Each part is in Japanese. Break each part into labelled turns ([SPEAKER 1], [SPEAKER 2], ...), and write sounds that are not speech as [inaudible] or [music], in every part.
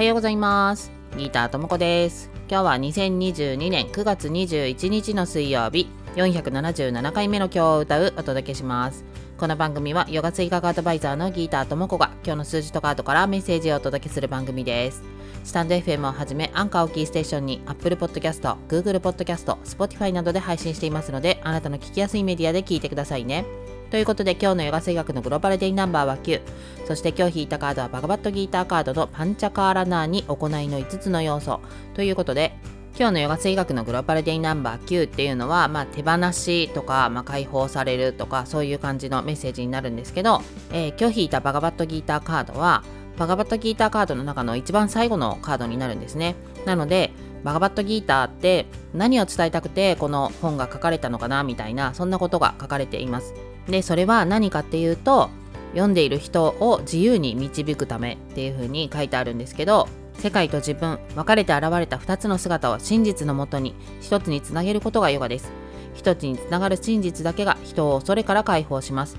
[SPEAKER 1] はようございます。ギーターともこです。今日は2022年9月21日の水曜日。477回目の今日を歌うお届けします。この番組はヨガ追加アドバイザーのギーターともこが今日の数字とカードからメッセージをお届けする番組です。スタンド FM をはじめアンカーをキーステーションに Apple Podcast、Google Podcast、Spotify などで配信していますのであなたの聞きやすいメディアで聞いてくださいね。ということで今日のヨガ水学のグローバルデイナンバーは9そして今日引いたカードはバガバットギーターカードのパンチャカーラナーに行いの5つの要素。ということで今日のヨガ水学のグローバルデイナンバー9っていうのは、まあ、手放しとか、まあ、解放されるとかそういう感じのメッセージになるんですけど、えー、今日引いたバガバットギーターカードはバガバットギーターカードの中の一番最後のカードになるんですね。なのでバガバットギーターって何を伝えたくてこの本が書かれたのかな？みたいなそんなことが書かれています。でそれは何かっていうと読んでいる人を自由に導くためっていうふうに書いてあるんですけど世界と自分分かれて現れた2つの姿を真実のもとに1つにつなげることがヨガです。1つにつながる真実だけが人を恐れから解放します。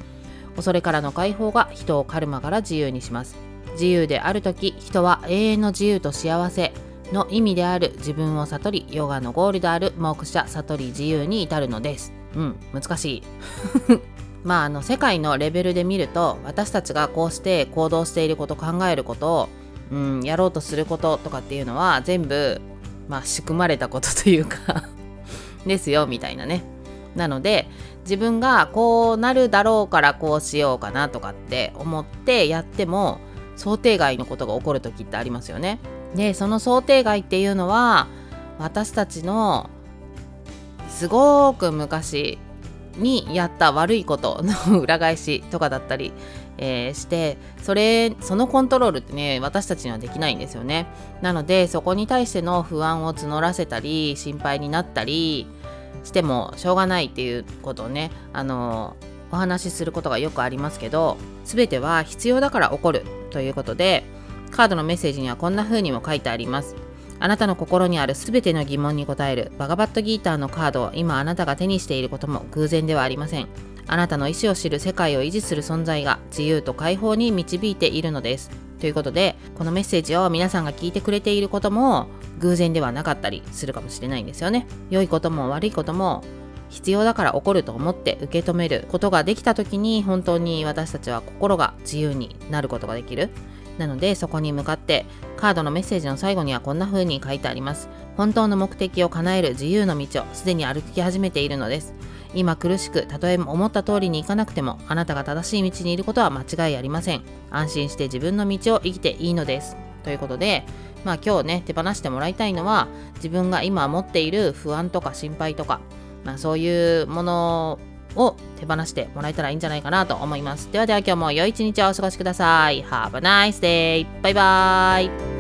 [SPEAKER 1] 恐れからの解放が人をカルマから自由にします。自由である時人は永遠の自由と幸せの意味である自分を悟りヨガのゴールであるモークシャ悟り自由に至るのですうん難しい [laughs] まあ、あの世界のレベルで見ると私たちがこうして行動していること考えることを、うん、やろうとすることとかっていうのは全部、まあ、仕組まれたことというか [laughs] ですよみたいなね。なので自分がこうなるだろうからこうしようかなとかって思ってやっても想定外のことが起こる時ってありますよね。でその想定外っていうのは私たちのすごく昔にやった悪いことの裏返しとかだったり、えー、してそれそのコントロールってね私たちにはできないんですよね。なのでそこに対しての不安を募らせたり心配になったりしてもしょうがないっていうことをねあのお話しすることがよくありますけど全ては必要だから起こるということでカードのメッセージにはこんな風にも書いてありますあなたの心にある全ての疑問に答えるバガバットギーターのカードを今あなたが手にしていることも偶然ではありません。あなたの意思を知る世界を維持する存在が自由と解放に導いているのです。ということで、このメッセージを皆さんが聞いてくれていることも偶然ではなかったりするかもしれないんですよね。良いことも悪いことも必要だから起こると思って受け止めることができた時に本当に私たちは心が自由になることができる。なのでそこに向かってカードのメッセージの最後にはこんな風に書いてあります。本当の目的を叶える自由の道をすでに歩き始めているのです。今苦しくたとえ思った通りにいかなくてもあなたが正しい道にいることは間違いありません。安心して自分の道を生きていいのです。ということでまあ今日ね手放してもらいたいのは自分が今持っている不安とか心配とか、まあ、そういうものを手放してもらえたらいいんじゃないかなと思います。ではでは今日も良い一日をお過ごしください。Have a nice day! バイバーイ